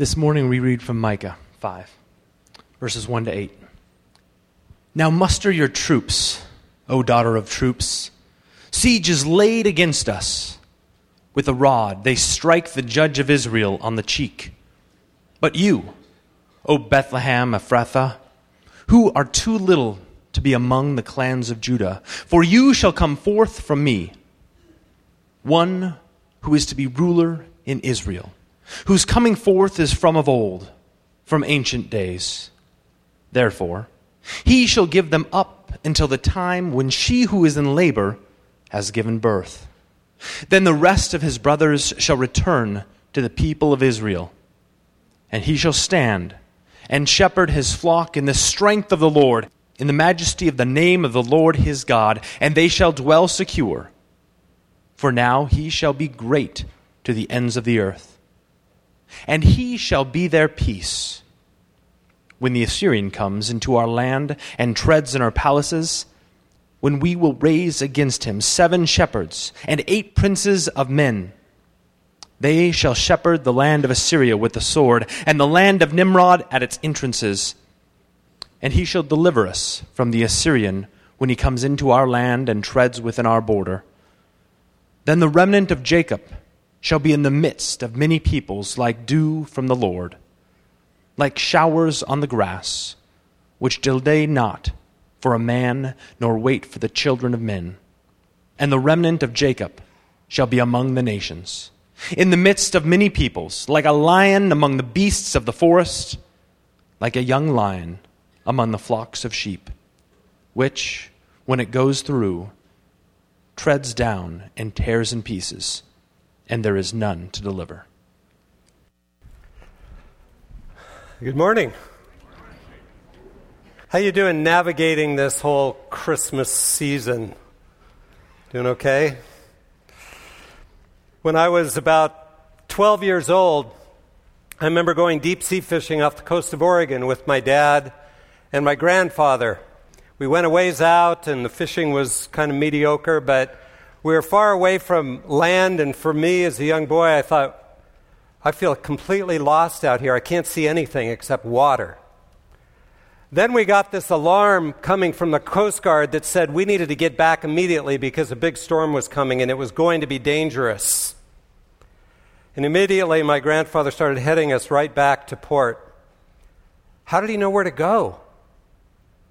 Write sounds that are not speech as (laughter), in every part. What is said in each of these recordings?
This morning we read from Micah 5, verses 1 to 8. Now muster your troops, O daughter of troops. Siege is laid against us. With a rod they strike the judge of Israel on the cheek. But you, O Bethlehem Ephrathah, who are too little to be among the clans of Judah, for you shall come forth from me, one who is to be ruler in Israel whose coming forth is from of old, from ancient days. Therefore, he shall give them up until the time when she who is in labor has given birth. Then the rest of his brothers shall return to the people of Israel, and he shall stand and shepherd his flock in the strength of the Lord, in the majesty of the name of the Lord his God, and they shall dwell secure. For now he shall be great to the ends of the earth and he shall be their peace. When the Assyrian comes into our land and treads in our palaces, when we will raise against him seven shepherds and eight princes of men, they shall shepherd the land of Assyria with the sword, and the land of Nimrod at its entrances. And he shall deliver us from the Assyrian when he comes into our land and treads within our border. Then the remnant of Jacob shall be in the midst of many peoples like dew from the Lord, like showers on the grass, which delay not for a man, nor wait for the children of men. And the remnant of Jacob shall be among the nations, in the midst of many peoples, like a lion among the beasts of the forest, like a young lion among the flocks of sheep, which, when it goes through, treads down and tears in pieces and there is none to deliver. Good morning. How you doing navigating this whole Christmas season? Doing okay? When I was about 12 years old, I remember going deep sea fishing off the coast of Oregon with my dad and my grandfather. We went a ways out, and the fishing was kind of mediocre, but we were far away from land, and for me as a young boy, I thought, I feel completely lost out here. I can't see anything except water. Then we got this alarm coming from the Coast Guard that said we needed to get back immediately because a big storm was coming and it was going to be dangerous. And immediately my grandfather started heading us right back to port. How did he know where to go?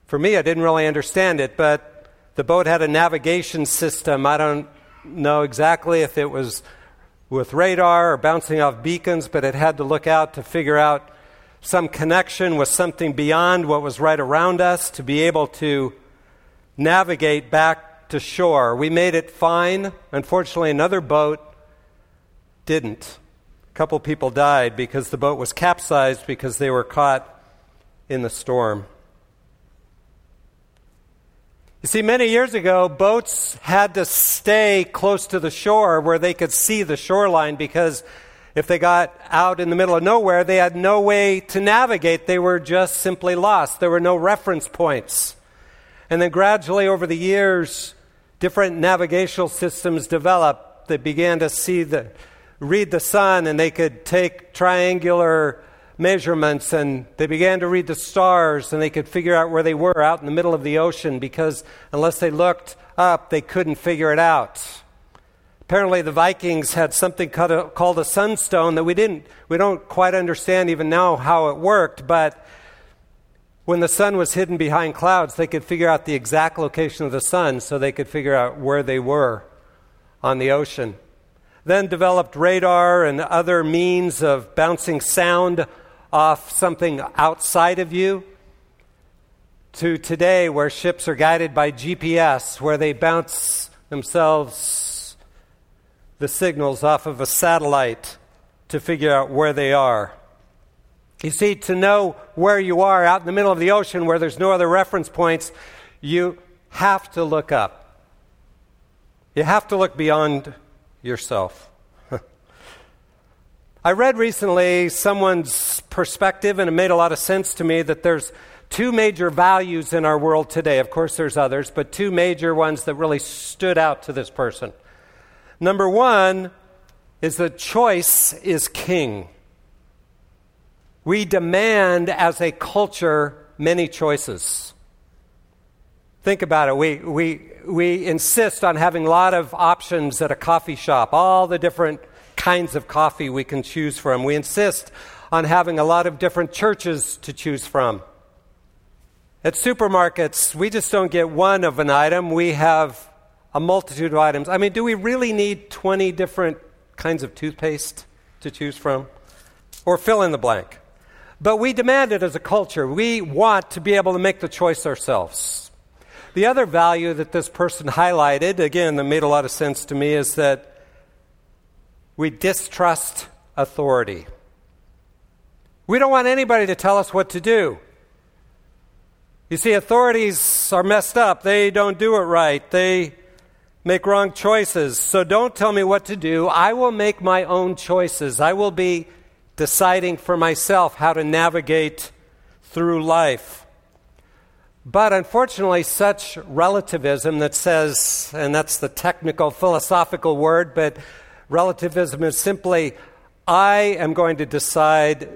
For me, I didn't really understand it, but the boat had a navigation system. I don't know exactly if it was with radar or bouncing off beacons, but it had to look out to figure out some connection with something beyond what was right around us to be able to navigate back to shore. We made it fine. Unfortunately, another boat didn't. A couple people died because the boat was capsized because they were caught in the storm. You see, many years ago, boats had to stay close to the shore where they could see the shoreline because if they got out in the middle of nowhere, they had no way to navigate. They were just simply lost. There were no reference points. And then gradually over the years, different navigational systems developed. They began to see the, read the sun and they could take triangular measurements and they began to read the stars and they could figure out where they were out in the middle of the ocean because unless they looked up, they couldn't figure it out. Apparently, the Vikings had something called a sunstone that we didn't, we don't quite understand even now how it worked, but when the sun was hidden behind clouds, they could figure out the exact location of the sun so they could figure out where they were on the ocean. Then developed radar and other means of bouncing sound off something outside of you to today where ships are guided by GPS, where they bounce themselves the signals off of a satellite to figure out where they are. You see, to know where you are out in the middle of the ocean where there's no other reference points, you have to look up. You have to look beyond yourself. I read recently someone's perspective, and it made a lot of sense to me that there's two major values in our world today. Of course, there's others, but two major ones that really stood out to this person. Number one is that choice is king. We demand as a culture many choices. Think about it. We, we, we insist on having a lot of options at a coffee shop, all the different kinds of coffee we can choose from. We insist on having a lot of different churches to choose from. At supermarkets, we just don't get one of an item, we have a multitude of items. I mean, do we really need 20 different kinds of toothpaste to choose from? Or fill in the blank. But we demand it as a culture. We want to be able to make the choice ourselves. The other value that this person highlighted, again, that made a lot of sense to me, is that we distrust authority. We don't want anybody to tell us what to do. You see, authorities are messed up. They don't do it right. They make wrong choices. So don't tell me what to do. I will make my own choices. I will be deciding for myself how to navigate through life. But unfortunately, such relativism that says, and that's the technical philosophical word, but relativism is simply, I am going to decide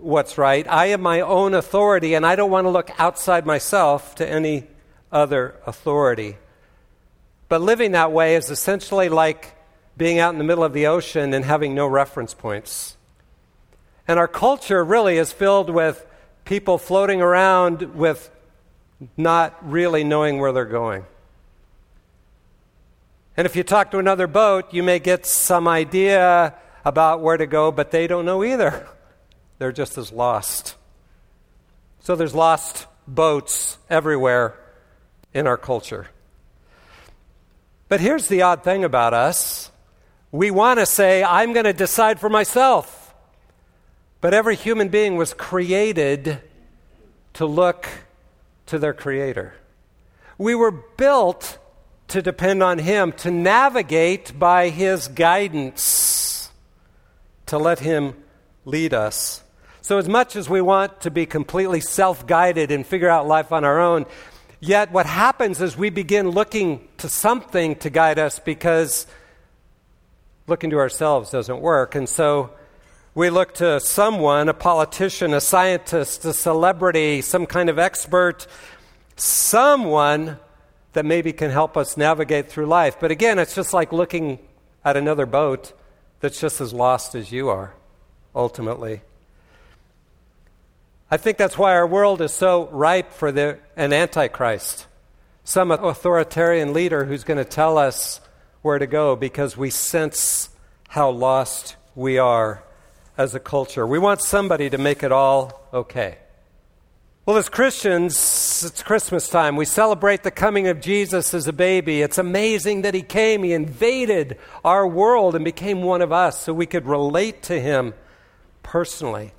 what's right. I am my own authority, and I don't want to look outside myself to any other authority. But living that way is essentially like being out in the middle of the ocean and having no reference points. And our culture really is filled with people floating around with not really knowing where they're going. And if you talk to another boat, you may get some idea about where to go, but they don't know either. (laughs) They're just as lost. So there's lost boats everywhere in our culture. But here's the odd thing about us we want to say, I'm going to decide for myself. But every human being was created to look to their Creator. We were built to depend on Him, to navigate by His guidance, to let Him lead us. So, as much as we want to be completely self guided and figure out life on our own, yet what happens is we begin looking to something to guide us because looking to ourselves doesn't work. And so we look to someone, a politician, a scientist, a celebrity, some kind of expert, someone that maybe can help us navigate through life. But again, it's just like looking at another boat that's just as lost as you are, ultimately. I think that's why our world is so ripe for the, an antichrist, some authoritarian leader who's going to tell us where to go because we sense how lost we are as a culture. We want somebody to make it all okay. Well, as Christians, it's Christmas time. We celebrate the coming of Jesus as a baby. It's amazing that he came. He invaded our world and became one of us so we could relate to him personally.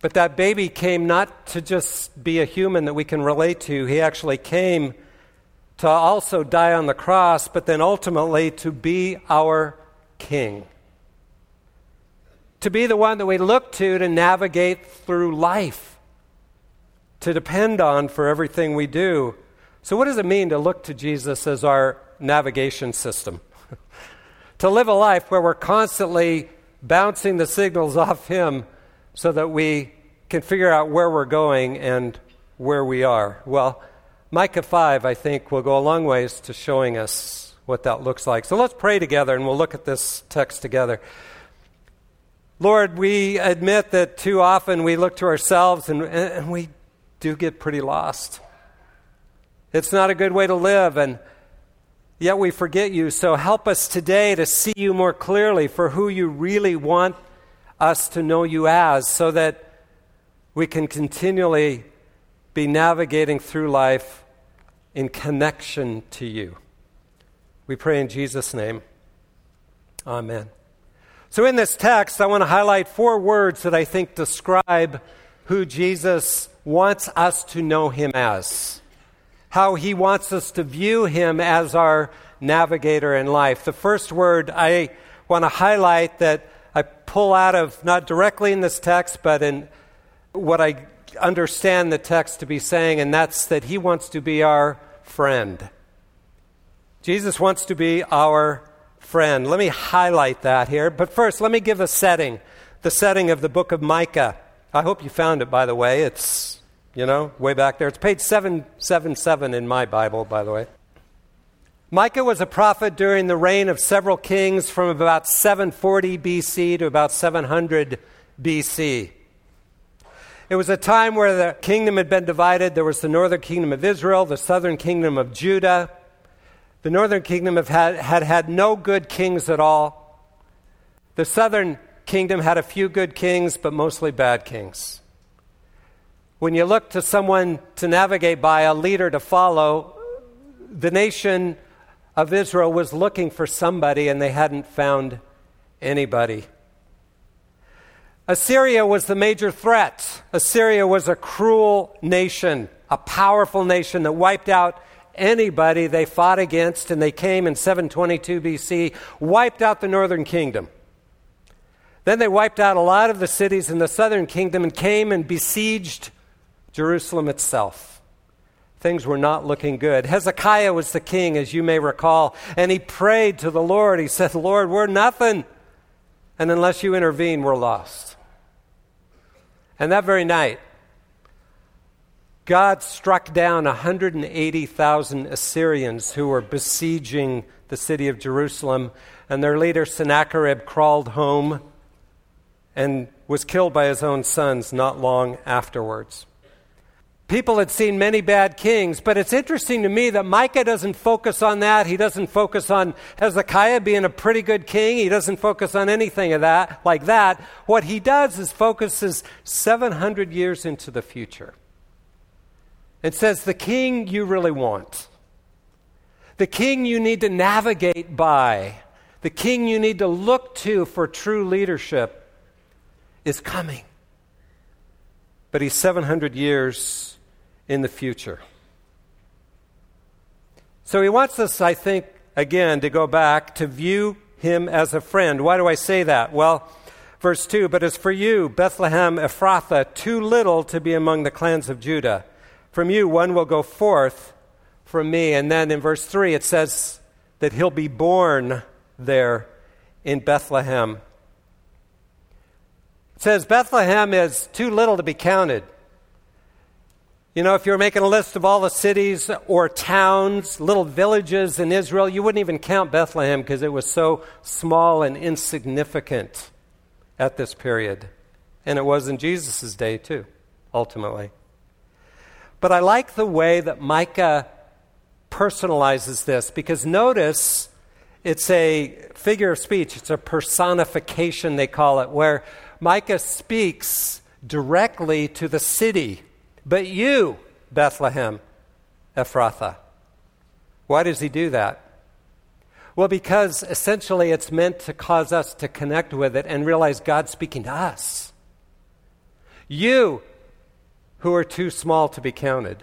But that baby came not to just be a human that we can relate to, he actually came to also die on the cross, but then ultimately to be our king. To be the one that we look to to navigate through life, to depend on for everything we do. So, what does it mean to look to Jesus as our navigation system? (laughs) to live a life where we're constantly bouncing the signals off Him so that we can figure out where we're going and where we are. Well, Micah 5, I think, will go a long ways to showing us what that looks like. So let's pray together and we'll look at this text together. Lord, we admit that too often we look to ourselves and, and we do get pretty lost. It's not a good way to live, and yet we forget you. So help us today to see you more clearly for who you really want us to know you as, so that we can continually be navigating through life in connection to you. We pray in Jesus' name. Amen. So, in this text, I want to highlight four words that I think describe who Jesus wants us to know him as, how he wants us to view him as our navigator in life. The first word I want to highlight that I pull out of not directly in this text, but in what I understand the text to be saying, and that's that he wants to be our friend. Jesus wants to be our friend. Let me highlight that here. But first, let me give a setting the setting of the book of Micah. I hope you found it, by the way. It's, you know, way back there. It's page 777 in my Bible, by the way. Micah was a prophet during the reign of several kings from about 740 BC to about 700 BC. It was a time where the kingdom had been divided. There was the northern kingdom of Israel, the southern kingdom of Judah. The northern kingdom had, had had no good kings at all. The southern kingdom had a few good kings, but mostly bad kings. When you look to someone to navigate by, a leader to follow, the nation of Israel was looking for somebody and they hadn't found anybody. Assyria was the major threat. Assyria was a cruel nation, a powerful nation that wiped out anybody they fought against, and they came in 722 BC, wiped out the northern kingdom. Then they wiped out a lot of the cities in the southern kingdom and came and besieged Jerusalem itself. Things were not looking good. Hezekiah was the king, as you may recall, and he prayed to the Lord. He said, Lord, we're nothing, and unless you intervene, we're lost. And that very night, God struck down 180,000 Assyrians who were besieging the city of Jerusalem, and their leader Sennacherib crawled home and was killed by his own sons not long afterwards. People had seen many bad kings, but it's interesting to me that Micah doesn't focus on that. He doesn't focus on Hezekiah being a pretty good king. He doesn't focus on anything of that like that. What he does is focuses 700 years into the future. It says the king you really want. The king you need to navigate by. The king you need to look to for true leadership is coming. But he's 700 years in the future. So he wants us, I think, again, to go back to view him as a friend. Why do I say that? Well, verse 2 But as for you, Bethlehem Ephrathah, too little to be among the clans of Judah. From you, one will go forth from me. And then in verse 3, it says that he'll be born there in Bethlehem. It says Bethlehem is too little to be counted. You know, if you were making a list of all the cities or towns, little villages in Israel, you wouldn't even count Bethlehem because it was so small and insignificant at this period. And it was in Jesus' day, too, ultimately. But I like the way that Micah personalizes this because notice it's a figure of speech, it's a personification, they call it, where Micah speaks directly to the city but you, Bethlehem, Ephrathah. Why does he do that? Well, because essentially it's meant to cause us to connect with it and realize God's speaking to us. You, who are too small to be counted.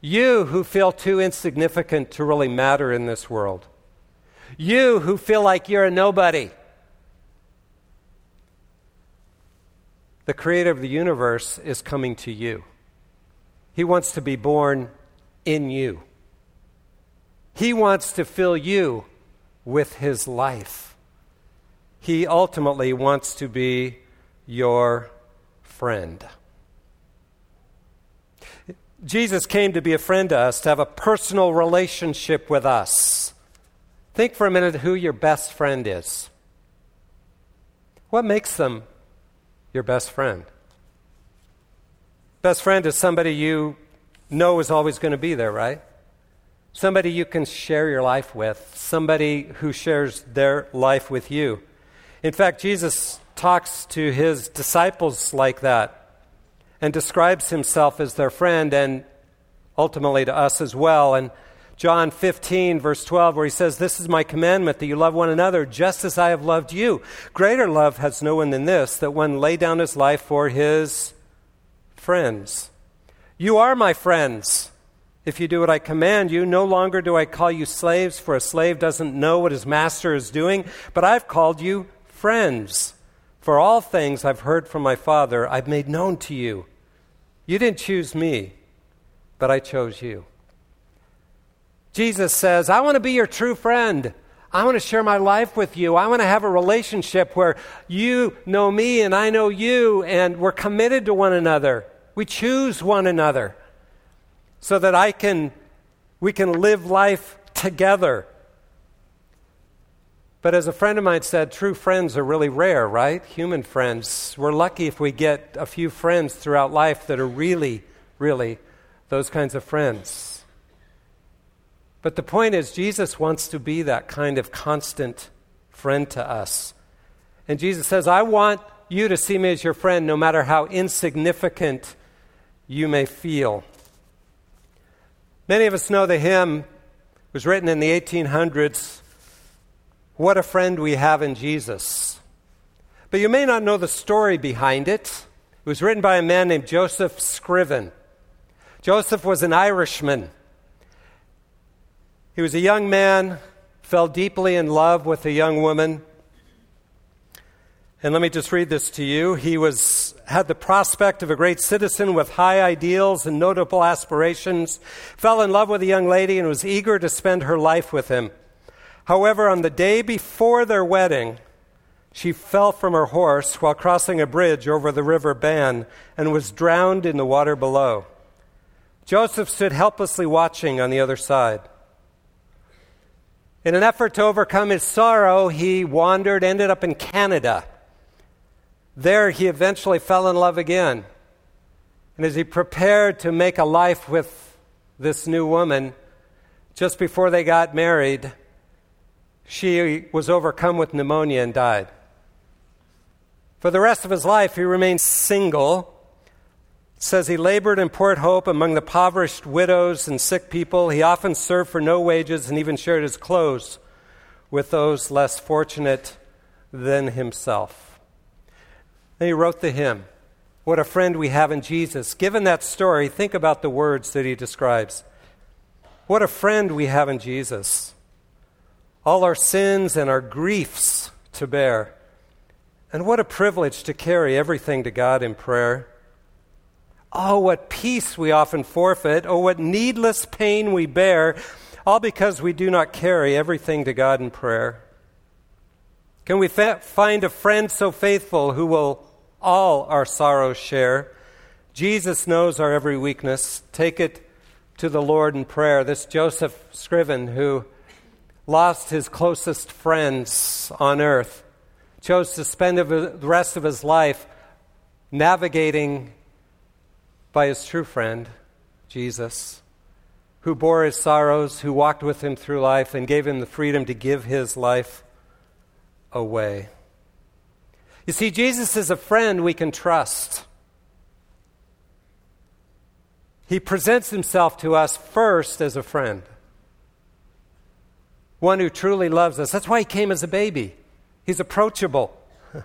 You, who feel too insignificant to really matter in this world. You, who feel like you're a nobody. The creator of the universe is coming to you. He wants to be born in you. He wants to fill you with His life. He ultimately wants to be your friend. Jesus came to be a friend to us, to have a personal relationship with us. Think for a minute who your best friend is. What makes them your best friend? Best friend is somebody you know is always going to be there, right? Somebody you can share your life with, somebody who shares their life with you. In fact, Jesus talks to his disciples like that and describes himself as their friend and ultimately to us as well. And John 15, verse 12, where he says, This is my commandment that you love one another just as I have loved you. Greater love has no one than this, that one lay down his life for his friends. You are my friends. If you do what I command you, no longer do I call you slaves, for a slave doesn't know what his master is doing, but I've called you friends. For all things I've heard from my Father, I've made known to you. You didn't choose me, but I chose you. Jesus says, I want to be your true friend. I want to share my life with you. I want to have a relationship where you know me and I know you, and we're committed to one another. We choose one another so that I can, we can live life together. But as a friend of mine said, true friends are really rare, right? Human friends. We're lucky if we get a few friends throughout life that are really, really those kinds of friends. But the point is, Jesus wants to be that kind of constant friend to us. And Jesus says, I want you to see me as your friend no matter how insignificant you may feel. Many of us know the hymn was written in the 1800s What a Friend We Have in Jesus. But you may not know the story behind it. It was written by a man named Joseph Scriven. Joseph was an Irishman he was a young man, fell deeply in love with a young woman. And let me just read this to you. He was, had the prospect of a great citizen with high ideals and notable aspirations, fell in love with a young lady, and was eager to spend her life with him. However, on the day before their wedding, she fell from her horse while crossing a bridge over the river Bann and was drowned in the water below. Joseph stood helplessly watching on the other side. In an effort to overcome his sorrow, he wandered, ended up in Canada. There, he eventually fell in love again. And as he prepared to make a life with this new woman, just before they got married, she was overcome with pneumonia and died. For the rest of his life, he remained single says he labored in Port Hope among the impoverished widows and sick people. He often served for no wages and even shared his clothes with those less fortunate than himself. Then he wrote the hymn, What a Friend We Have in Jesus. Given that story, think about the words that he describes. What a friend we have in Jesus. All our sins and our griefs to bear. And what a privilege to carry everything to God in prayer. Oh, what peace we often forfeit. Oh, what needless pain we bear, all because we do not carry everything to God in prayer. Can we fa- find a friend so faithful who will all our sorrows share? Jesus knows our every weakness. Take it to the Lord in prayer. This Joseph Scriven, who lost his closest friends on earth, chose to spend the rest of his life navigating by his true friend, Jesus, who bore his sorrows, who walked with him through life, and gave him the freedom to give his life away. You see, Jesus is a friend we can trust. He presents himself to us first as a friend, one who truly loves us. That's why he came as a baby. He's approachable. (laughs)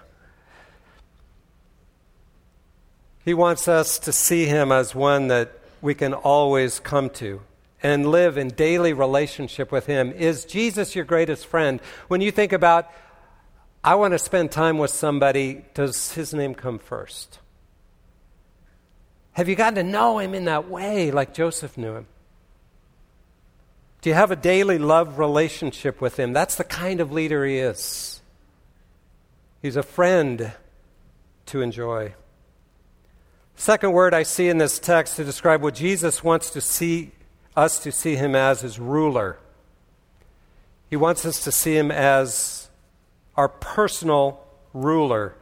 He wants us to see him as one that we can always come to and live in daily relationship with him. Is Jesus your greatest friend? When you think about, I want to spend time with somebody, does his name come first? Have you gotten to know him in that way like Joseph knew him? Do you have a daily love relationship with him? That's the kind of leader he is. He's a friend to enjoy. Second word I see in this text to describe what Jesus wants to see us to see him as is ruler. He wants us to see him as our personal ruler.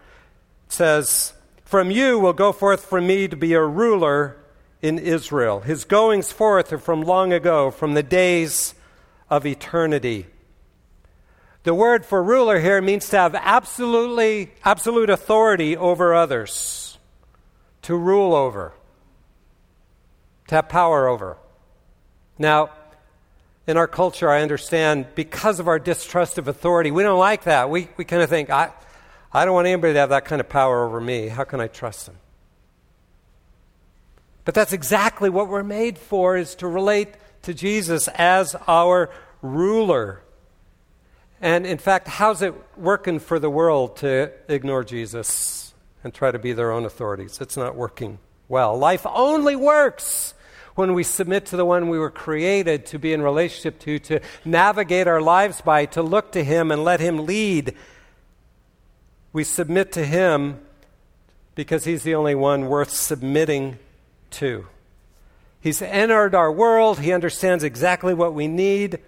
It says, From you will go forth from me to be a ruler in Israel. His goings forth are from long ago, from the days of eternity. The word for ruler here means to have absolutely absolute authority over others to rule over, to have power over. Now, in our culture, I understand because of our distrust of authority, we don't like that. We, we kind of think, I, I don't want anybody to have that kind of power over me. How can I trust them? But that's exactly what we're made for, is to relate to Jesus as our ruler. And in fact, how's it working for the world to ignore Jesus? and try to be their own authorities. It's not working well. Life only works when we submit to the one we were created to be in relationship to, to navigate our lives by, to look to Him and let Him lead. We submit to Him because He's the only one worth submitting to. He's entered our world, He understands exactly what we need,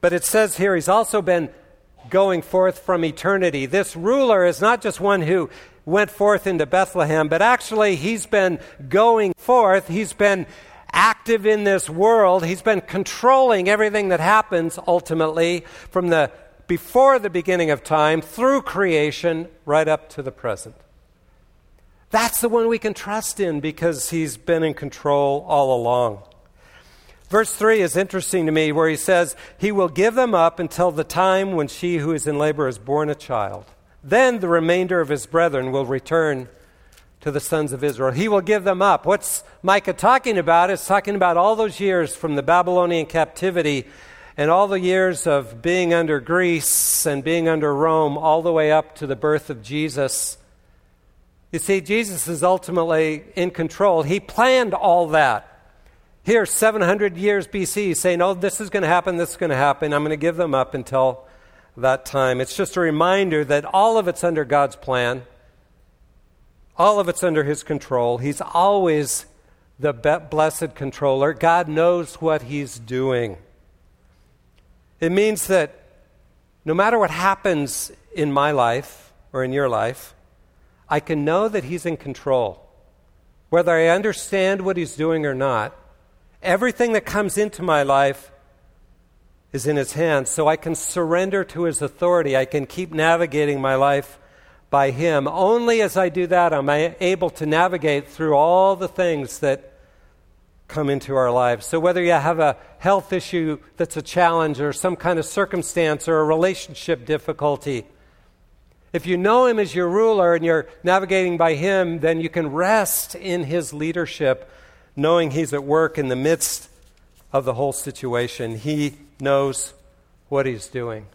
but it says here He's also been going forth from eternity. This ruler is not just one who went forth into Bethlehem, but actually he's been going forth. He's been active in this world. He's been controlling everything that happens ultimately from the before the beginning of time through creation right up to the present. That's the one we can trust in because he's been in control all along. Verse 3 is interesting to me where he says, He will give them up until the time when she who is in labor is born a child. Then the remainder of his brethren will return to the sons of Israel. He will give them up. What's Micah talking about? Is talking about all those years from the Babylonian captivity and all the years of being under Greece and being under Rome, all the way up to the birth of Jesus. You see, Jesus is ultimately in control. He planned all that. Here, 700 years BC, saying, Oh, this is going to happen, this is going to happen. I'm going to give them up until that time. It's just a reminder that all of it's under God's plan, all of it's under His control. He's always the blessed controller. God knows what He's doing. It means that no matter what happens in my life or in your life, I can know that He's in control. Whether I understand what He's doing or not, everything that comes into my life is in his hands. So I can surrender to his authority. I can keep navigating my life by him. Only as I do that am I able to navigate through all the things that come into our lives. So whether you have a health issue that's a challenge or some kind of circumstance or a relationship difficulty, if you know him as your ruler and you're navigating by him, then you can rest in his leadership, knowing he's at work in the midst of the whole situation. He knows what he's doing.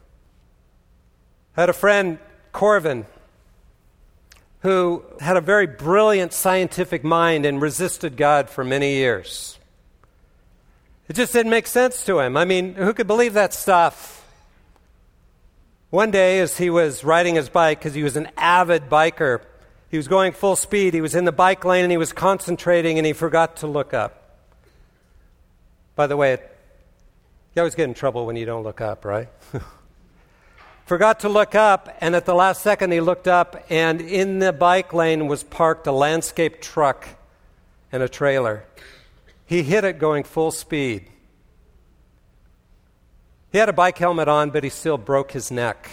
I had a friend, Corvin, who had a very brilliant scientific mind and resisted God for many years. It just didn't make sense to him. I mean, who could believe that stuff? One day, as he was riding his bike, because he was an avid biker, he was going full speed. He was in the bike lane and he was concentrating and he forgot to look up. By the way, you always get in trouble when you don't look up, right? (laughs) Forgot to look up, and at the last second he looked up, and in the bike lane was parked a landscape truck and a trailer. He hit it going full speed. He had a bike helmet on, but he still broke his neck.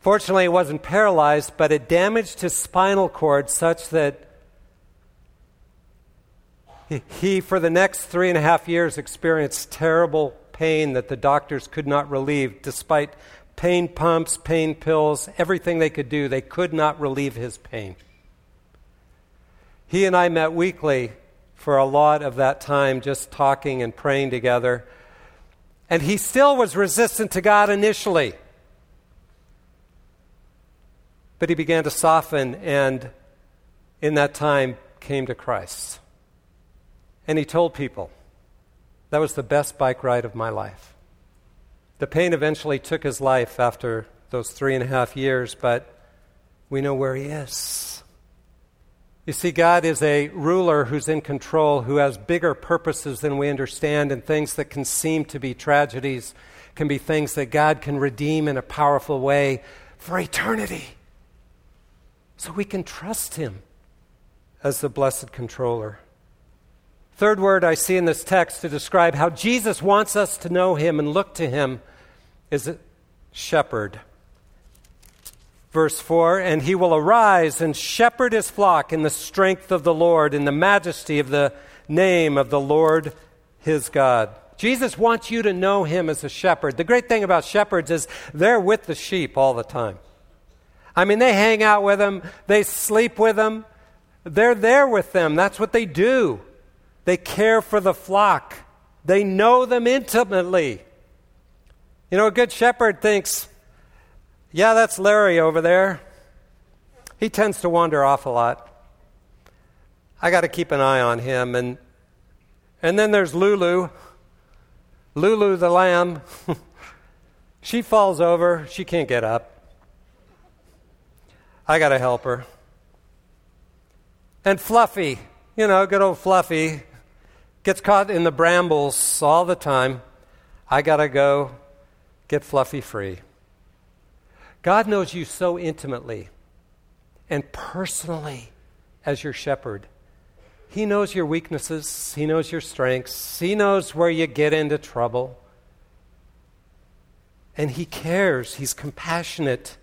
Fortunately, he wasn't paralyzed, but it damaged his spinal cord such that he, for the next three and a half years, experienced terrible pain that the doctors could not relieve, despite pain pumps, pain pills, everything they could do. They could not relieve his pain. He and I met weekly for a lot of that time, just talking and praying together. And he still was resistant to God initially. But he began to soften and, in that time, came to Christ. And he told people, that was the best bike ride of my life. The pain eventually took his life after those three and a half years, but we know where he is. You see, God is a ruler who's in control, who has bigger purposes than we understand, and things that can seem to be tragedies can be things that God can redeem in a powerful way for eternity. So we can trust him as the blessed controller. Third word I see in this text to describe how Jesus wants us to know him and look to him is shepherd. Verse 4 And he will arise and shepherd his flock in the strength of the Lord, in the majesty of the name of the Lord his God. Jesus wants you to know him as a shepherd. The great thing about shepherds is they're with the sheep all the time. I mean, they hang out with them, they sleep with them, they're there with them. That's what they do. They care for the flock, they know them intimately. You know, a good shepherd thinks, yeah, that's Larry over there. He tends to wander off a lot. I got to keep an eye on him. And, and then there's Lulu, Lulu the lamb. (laughs) she falls over, she can't get up. I got to help her. And Fluffy, you know, good old Fluffy, gets caught in the brambles all the time. I got to go get Fluffy free. God knows you so intimately and personally as your shepherd. He knows your weaknesses, He knows your strengths, He knows where you get into trouble. And He cares, He's compassionate.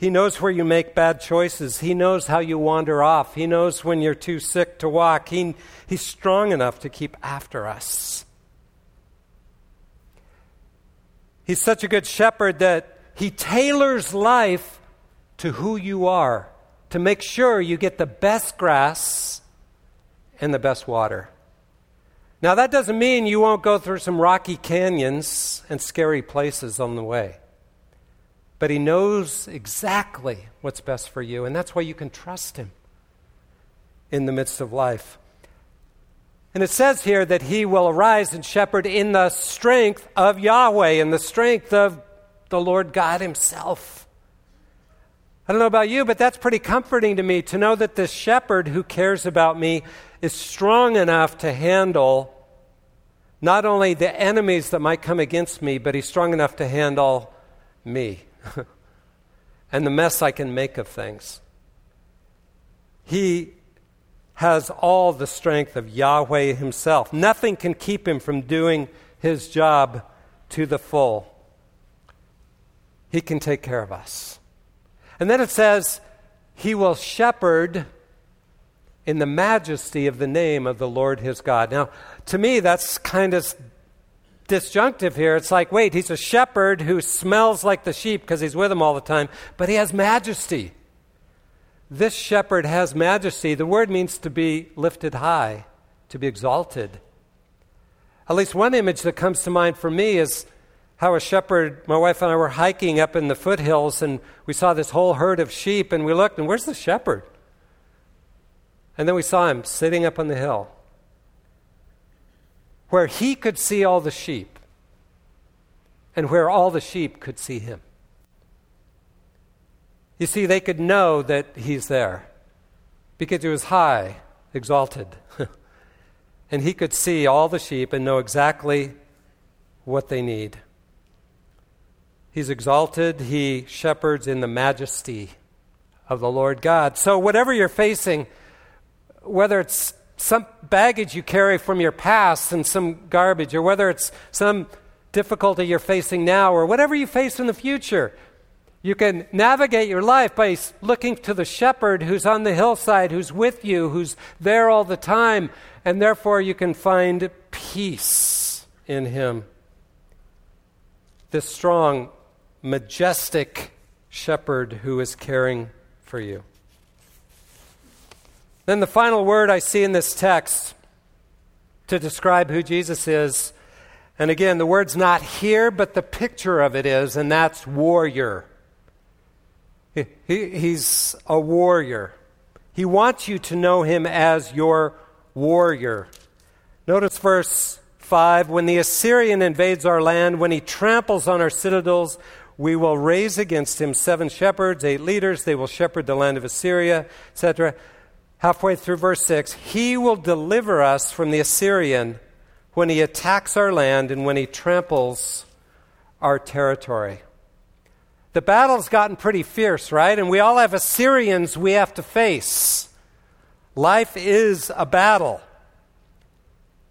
He knows where you make bad choices. He knows how you wander off. He knows when you're too sick to walk. He, he's strong enough to keep after us. He's such a good shepherd that he tailors life to who you are to make sure you get the best grass and the best water. Now, that doesn't mean you won't go through some rocky canyons and scary places on the way. But He knows exactly what's best for you, and that's why you can trust Him in the midst of life. And it says here that He will arise and shepherd in the strength of Yahweh, in the strength of the Lord God Himself. I don't know about you, but that's pretty comforting to me to know that this shepherd who cares about me is strong enough to handle not only the enemies that might come against me, but he's strong enough to handle me (laughs) and the mess I can make of things. He has all the strength of Yahweh himself. Nothing can keep him from doing his job to the full. He can take care of us. And then it says, He will shepherd in the majesty of the name of the Lord his God. Now, to me, that's kind of disjunctive here. It's like, wait, he's a shepherd who smells like the sheep because he's with them all the time, but he has majesty. This shepherd has majesty. The word means to be lifted high, to be exalted. At least one image that comes to mind for me is how a shepherd, my wife and I were hiking up in the foothills, and we saw this whole herd of sheep, and we looked, and where's the shepherd? And then we saw him sitting up on the hill where he could see all the sheep and where all the sheep could see him. You see, they could know that he's there because he was high, exalted. (laughs) and he could see all the sheep and know exactly what they need. He's exalted. He shepherds in the majesty of the Lord God. So, whatever you're facing, whether it's some baggage you carry from your past and some garbage, or whether it's some difficulty you're facing now, or whatever you face in the future, you can navigate your life by looking to the shepherd who's on the hillside, who's with you, who's there all the time, and therefore you can find peace in him. This strong majestic shepherd who is caring for you. Then the final word I see in this text to describe who Jesus is, and again, the word's not here, but the picture of it is, and that's warrior. He, he, he's a warrior. He wants you to know him as your warrior. Notice verse 5 When the Assyrian invades our land, when he tramples on our citadels, we will raise against him seven shepherds, eight leaders. They will shepherd the land of Assyria, etc. Halfway through verse 6, he will deliver us from the Assyrian when he attacks our land and when he tramples our territory. The battle's gotten pretty fierce, right? And we all have Assyrians we have to face. Life is a battle.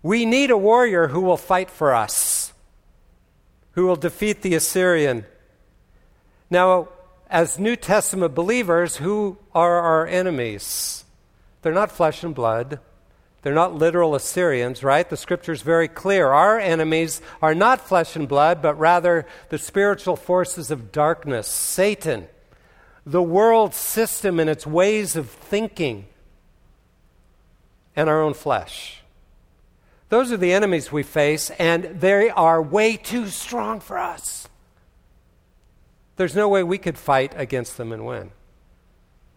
We need a warrior who will fight for us, who will defeat the Assyrian. Now, as New Testament believers, who are our enemies? They're not flesh and blood. They're not literal Assyrians, right? The scripture is very clear. Our enemies are not flesh and blood, but rather the spiritual forces of darkness, Satan, the world system and its ways of thinking, and our own flesh. Those are the enemies we face, and they are way too strong for us. There's no way we could fight against them and win.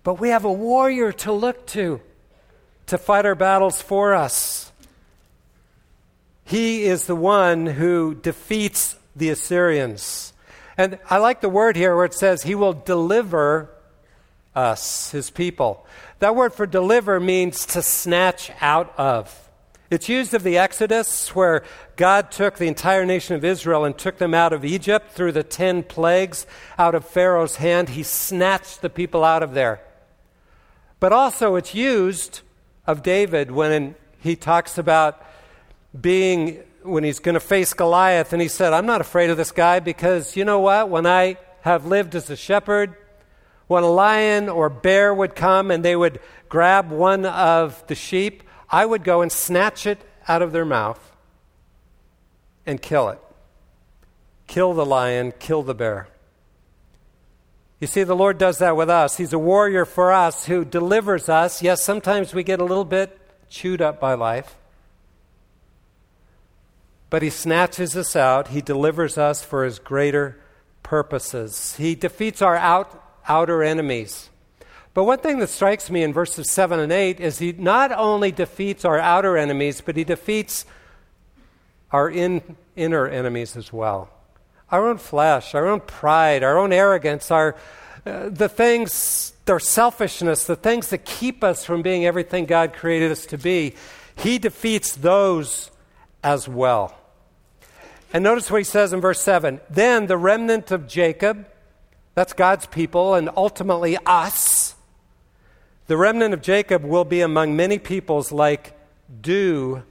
But we have a warrior to look to to fight our battles for us. He is the one who defeats the Assyrians. And I like the word here where it says, He will deliver us, His people. That word for deliver means to snatch out of. It's used of the Exodus, where God took the entire nation of Israel and took them out of Egypt through the ten plagues out of Pharaoh's hand. He snatched the people out of there. But also, it's used of David when he talks about being, when he's going to face Goliath, and he said, I'm not afraid of this guy because you know what? When I have lived as a shepherd, when a lion or bear would come and they would grab one of the sheep, I would go and snatch it out of their mouth and kill it. Kill the lion, kill the bear. You see, the Lord does that with us. He's a warrior for us who delivers us. Yes, sometimes we get a little bit chewed up by life. But He snatches us out. He delivers us for His greater purposes. He defeats our out, outer enemies. But one thing that strikes me in verses 7 and 8 is he not only defeats our outer enemies, but he defeats our in, inner enemies as well. Our own flesh, our own pride, our own arrogance, our, uh, the things, their selfishness, the things that keep us from being everything God created us to be. He defeats those as well. And notice what he says in verse 7 Then the remnant of Jacob, that's God's people, and ultimately us, the remnant of Jacob will be among many peoples like dew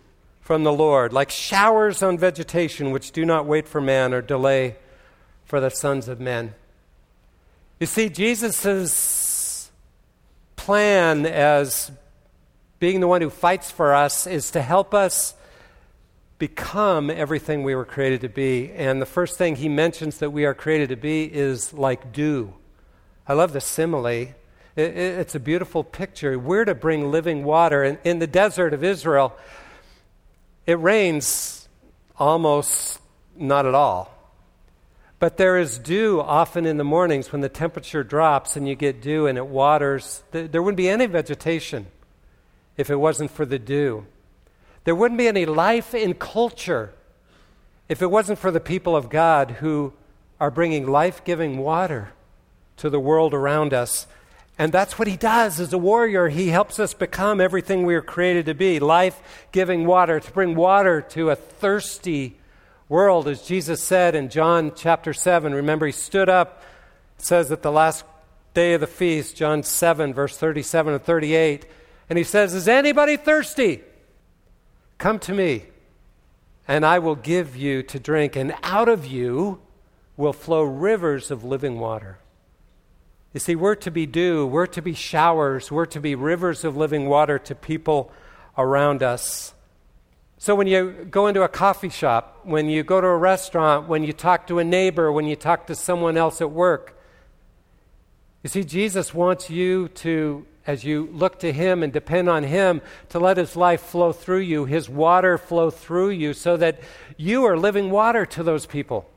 from the Lord, like showers on vegetation which do not wait for man or delay for the sons of men. You see, Jesus' plan as being the one who fights for us is to help us become everything we were created to be. And the first thing he mentions that we are created to be is like dew. I love the simile it, it's a beautiful picture. We're to bring living water. In, in the desert of Israel, it rains almost not at all. But there is dew often in the mornings when the temperature drops and you get dew and it waters. There wouldn't be any vegetation if it wasn't for the dew. There wouldn't be any life in culture if it wasn't for the people of God who are bringing life giving water to the world around us. And that's what he does as a warrior. He helps us become everything we are created to be life giving water, to bring water to a thirsty world. As Jesus said in John chapter 7, remember, he stood up, says at the last day of the feast, John 7, verse 37 and 38, and he says, Is anybody thirsty? Come to me, and I will give you to drink, and out of you will flow rivers of living water. You see, we're to be dew, we're to be showers, we're to be rivers of living water to people around us. So when you go into a coffee shop, when you go to a restaurant, when you talk to a neighbor, when you talk to someone else at work, you see, Jesus wants you to, as you look to Him and depend on Him, to let His life flow through you, His water flow through you, so that you are living water to those people.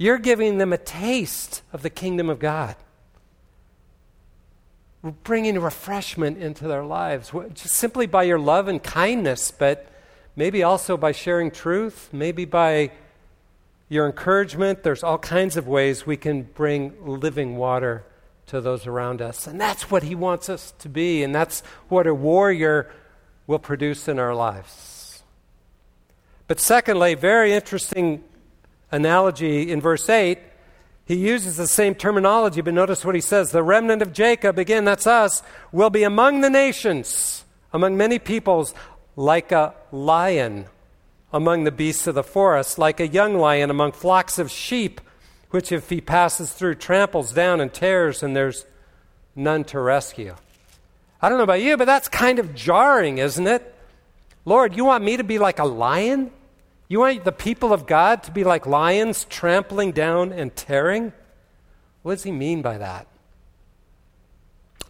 You're giving them a taste of the kingdom of God. We're bringing refreshment into their lives, just simply by your love and kindness, but maybe also by sharing truth, maybe by your encouragement. There's all kinds of ways we can bring living water to those around us. And that's what He wants us to be, and that's what a warrior will produce in our lives. But secondly, very interesting analogy in verse 8, he uses the same terminology, but notice what he says the remnant of Jacob, again, that's us, will be among the nations, among many peoples, like a lion among the beasts of the forest, like a young lion among flocks of sheep, which if he passes through, tramples down and tears, and there's none to rescue. I don't know about you, but that's kind of jarring, isn't it? Lord, you want me to be like a lion? You want the people of God to be like lions trampling down and tearing? What does he mean by that?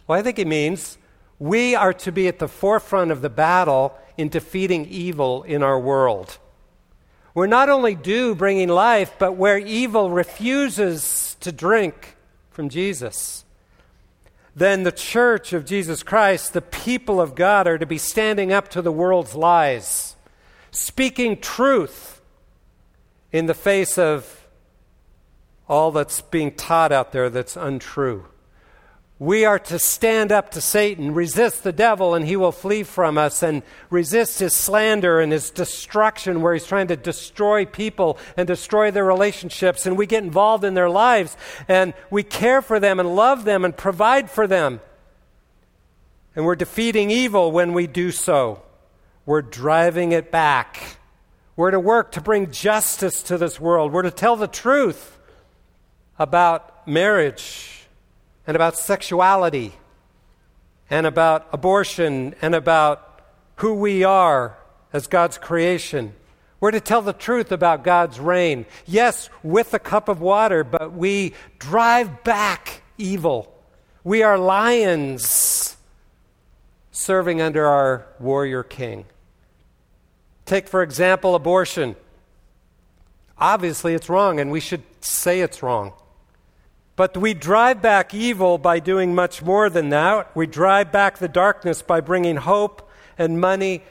Well, I think he means we are to be at the forefront of the battle in defeating evil in our world. We're not only dew bringing life, but where evil refuses to drink from Jesus. then the church of Jesus Christ, the people of God, are to be standing up to the world's lies, speaking truth in the face of all that's being taught out there that's untrue. We are to stand up to Satan, resist the devil, and he will flee from us, and resist his slander and his destruction, where he's trying to destroy people and destroy their relationships. And we get involved in their lives, and we care for them, and love them, and provide for them. And we're defeating evil when we do so. We're driving it back. We're to work to bring justice to this world. We're to tell the truth about marriage and about sexuality and about abortion and about who we are as God's creation. We're to tell the truth about God's reign. Yes, with a cup of water, but we drive back evil. We are lions serving under our warrior king. Take, for example, abortion. Obviously, it's wrong, and we should say it's wrong. But we drive back evil by doing much more than that. We drive back the darkness by bringing hope and money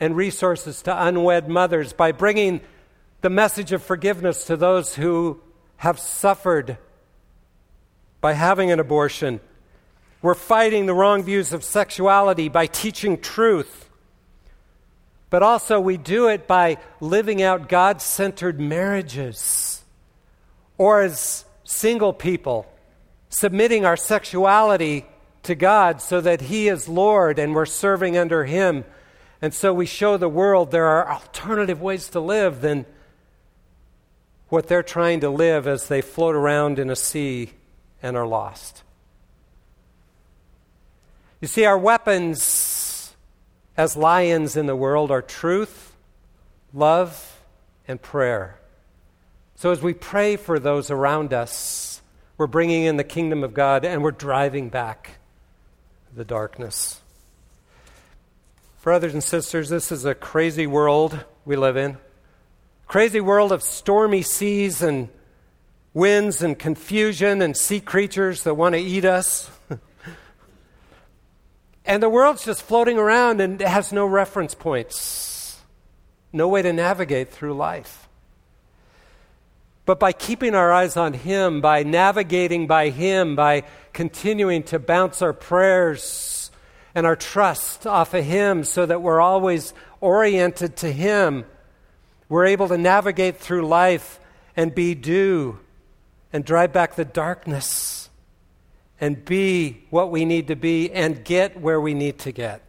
and resources to unwed mothers, by bringing the message of forgiveness to those who have suffered by having an abortion. We're fighting the wrong views of sexuality by teaching truth. But also, we do it by living out God centered marriages. Or, as single people, submitting our sexuality to God so that He is Lord and we're serving under Him. And so we show the world there are alternative ways to live than what they're trying to live as they float around in a sea and are lost. You see, our weapons as lions in the world are truth, love, and prayer. So as we pray for those around us, we're bringing in the kingdom of God and we're driving back the darkness. Brothers and sisters, this is a crazy world we live in. Crazy world of stormy seas and winds and confusion and sea creatures that want to eat us. And the world's just floating around and it has no reference points, no way to navigate through life. But by keeping our eyes on Him, by navigating by Him, by continuing to bounce our prayers and our trust off of Him so that we're always oriented to Him, we're able to navigate through life and be dew and drive back the darkness and be what we need to be and get where we need to get.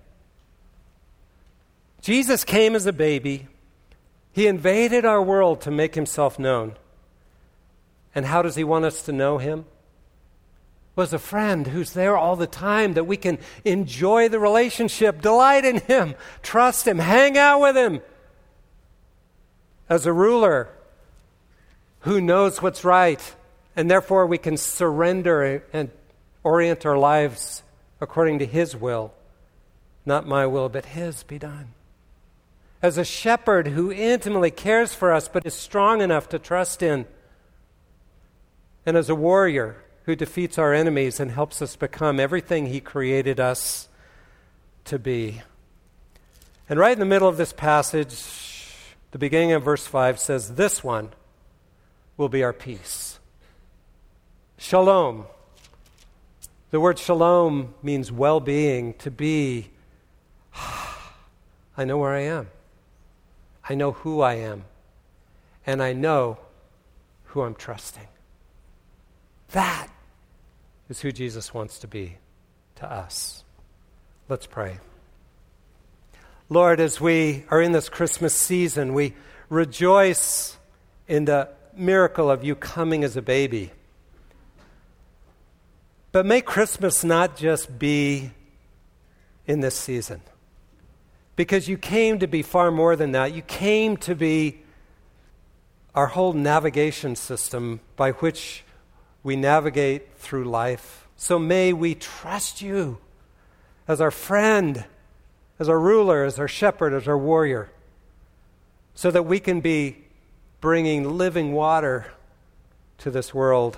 Jesus came as a baby. He invaded our world to make himself known. And how does he want us to know him? Was a friend who's there all the time that we can enjoy the relationship, delight in him, trust him, hang out with him. As a ruler who knows what's right, and therefore we can surrender and orient our lives according to his will. Not my will, but his be done. As a shepherd who intimately cares for us but is strong enough to trust in and as a warrior who defeats our enemies and helps us become everything He created us to be. And right in the middle of this passage, the beginning of verse 5 says, This one will be our peace. Shalom. The word shalom means well being, to be. (sighs) I know where I am. I know who I am. And I know who I'm trusting. That is who Jesus wants to be to us. Let's pray. Lord, as we are in this Christmas season, we rejoice in the miracle of you coming as a baby. But may Christmas not just be in this season. Because you came to be far more than that. You came to be our whole navigation system by which we navigate through life. So may we trust you as our friend, as our ruler, as our shepherd, as our warrior, so that we can be bringing living water to this world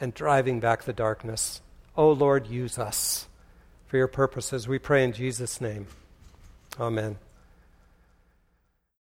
and driving back the darkness Oh Lord, use us for your purposes. We pray in Jesus' name. Amen.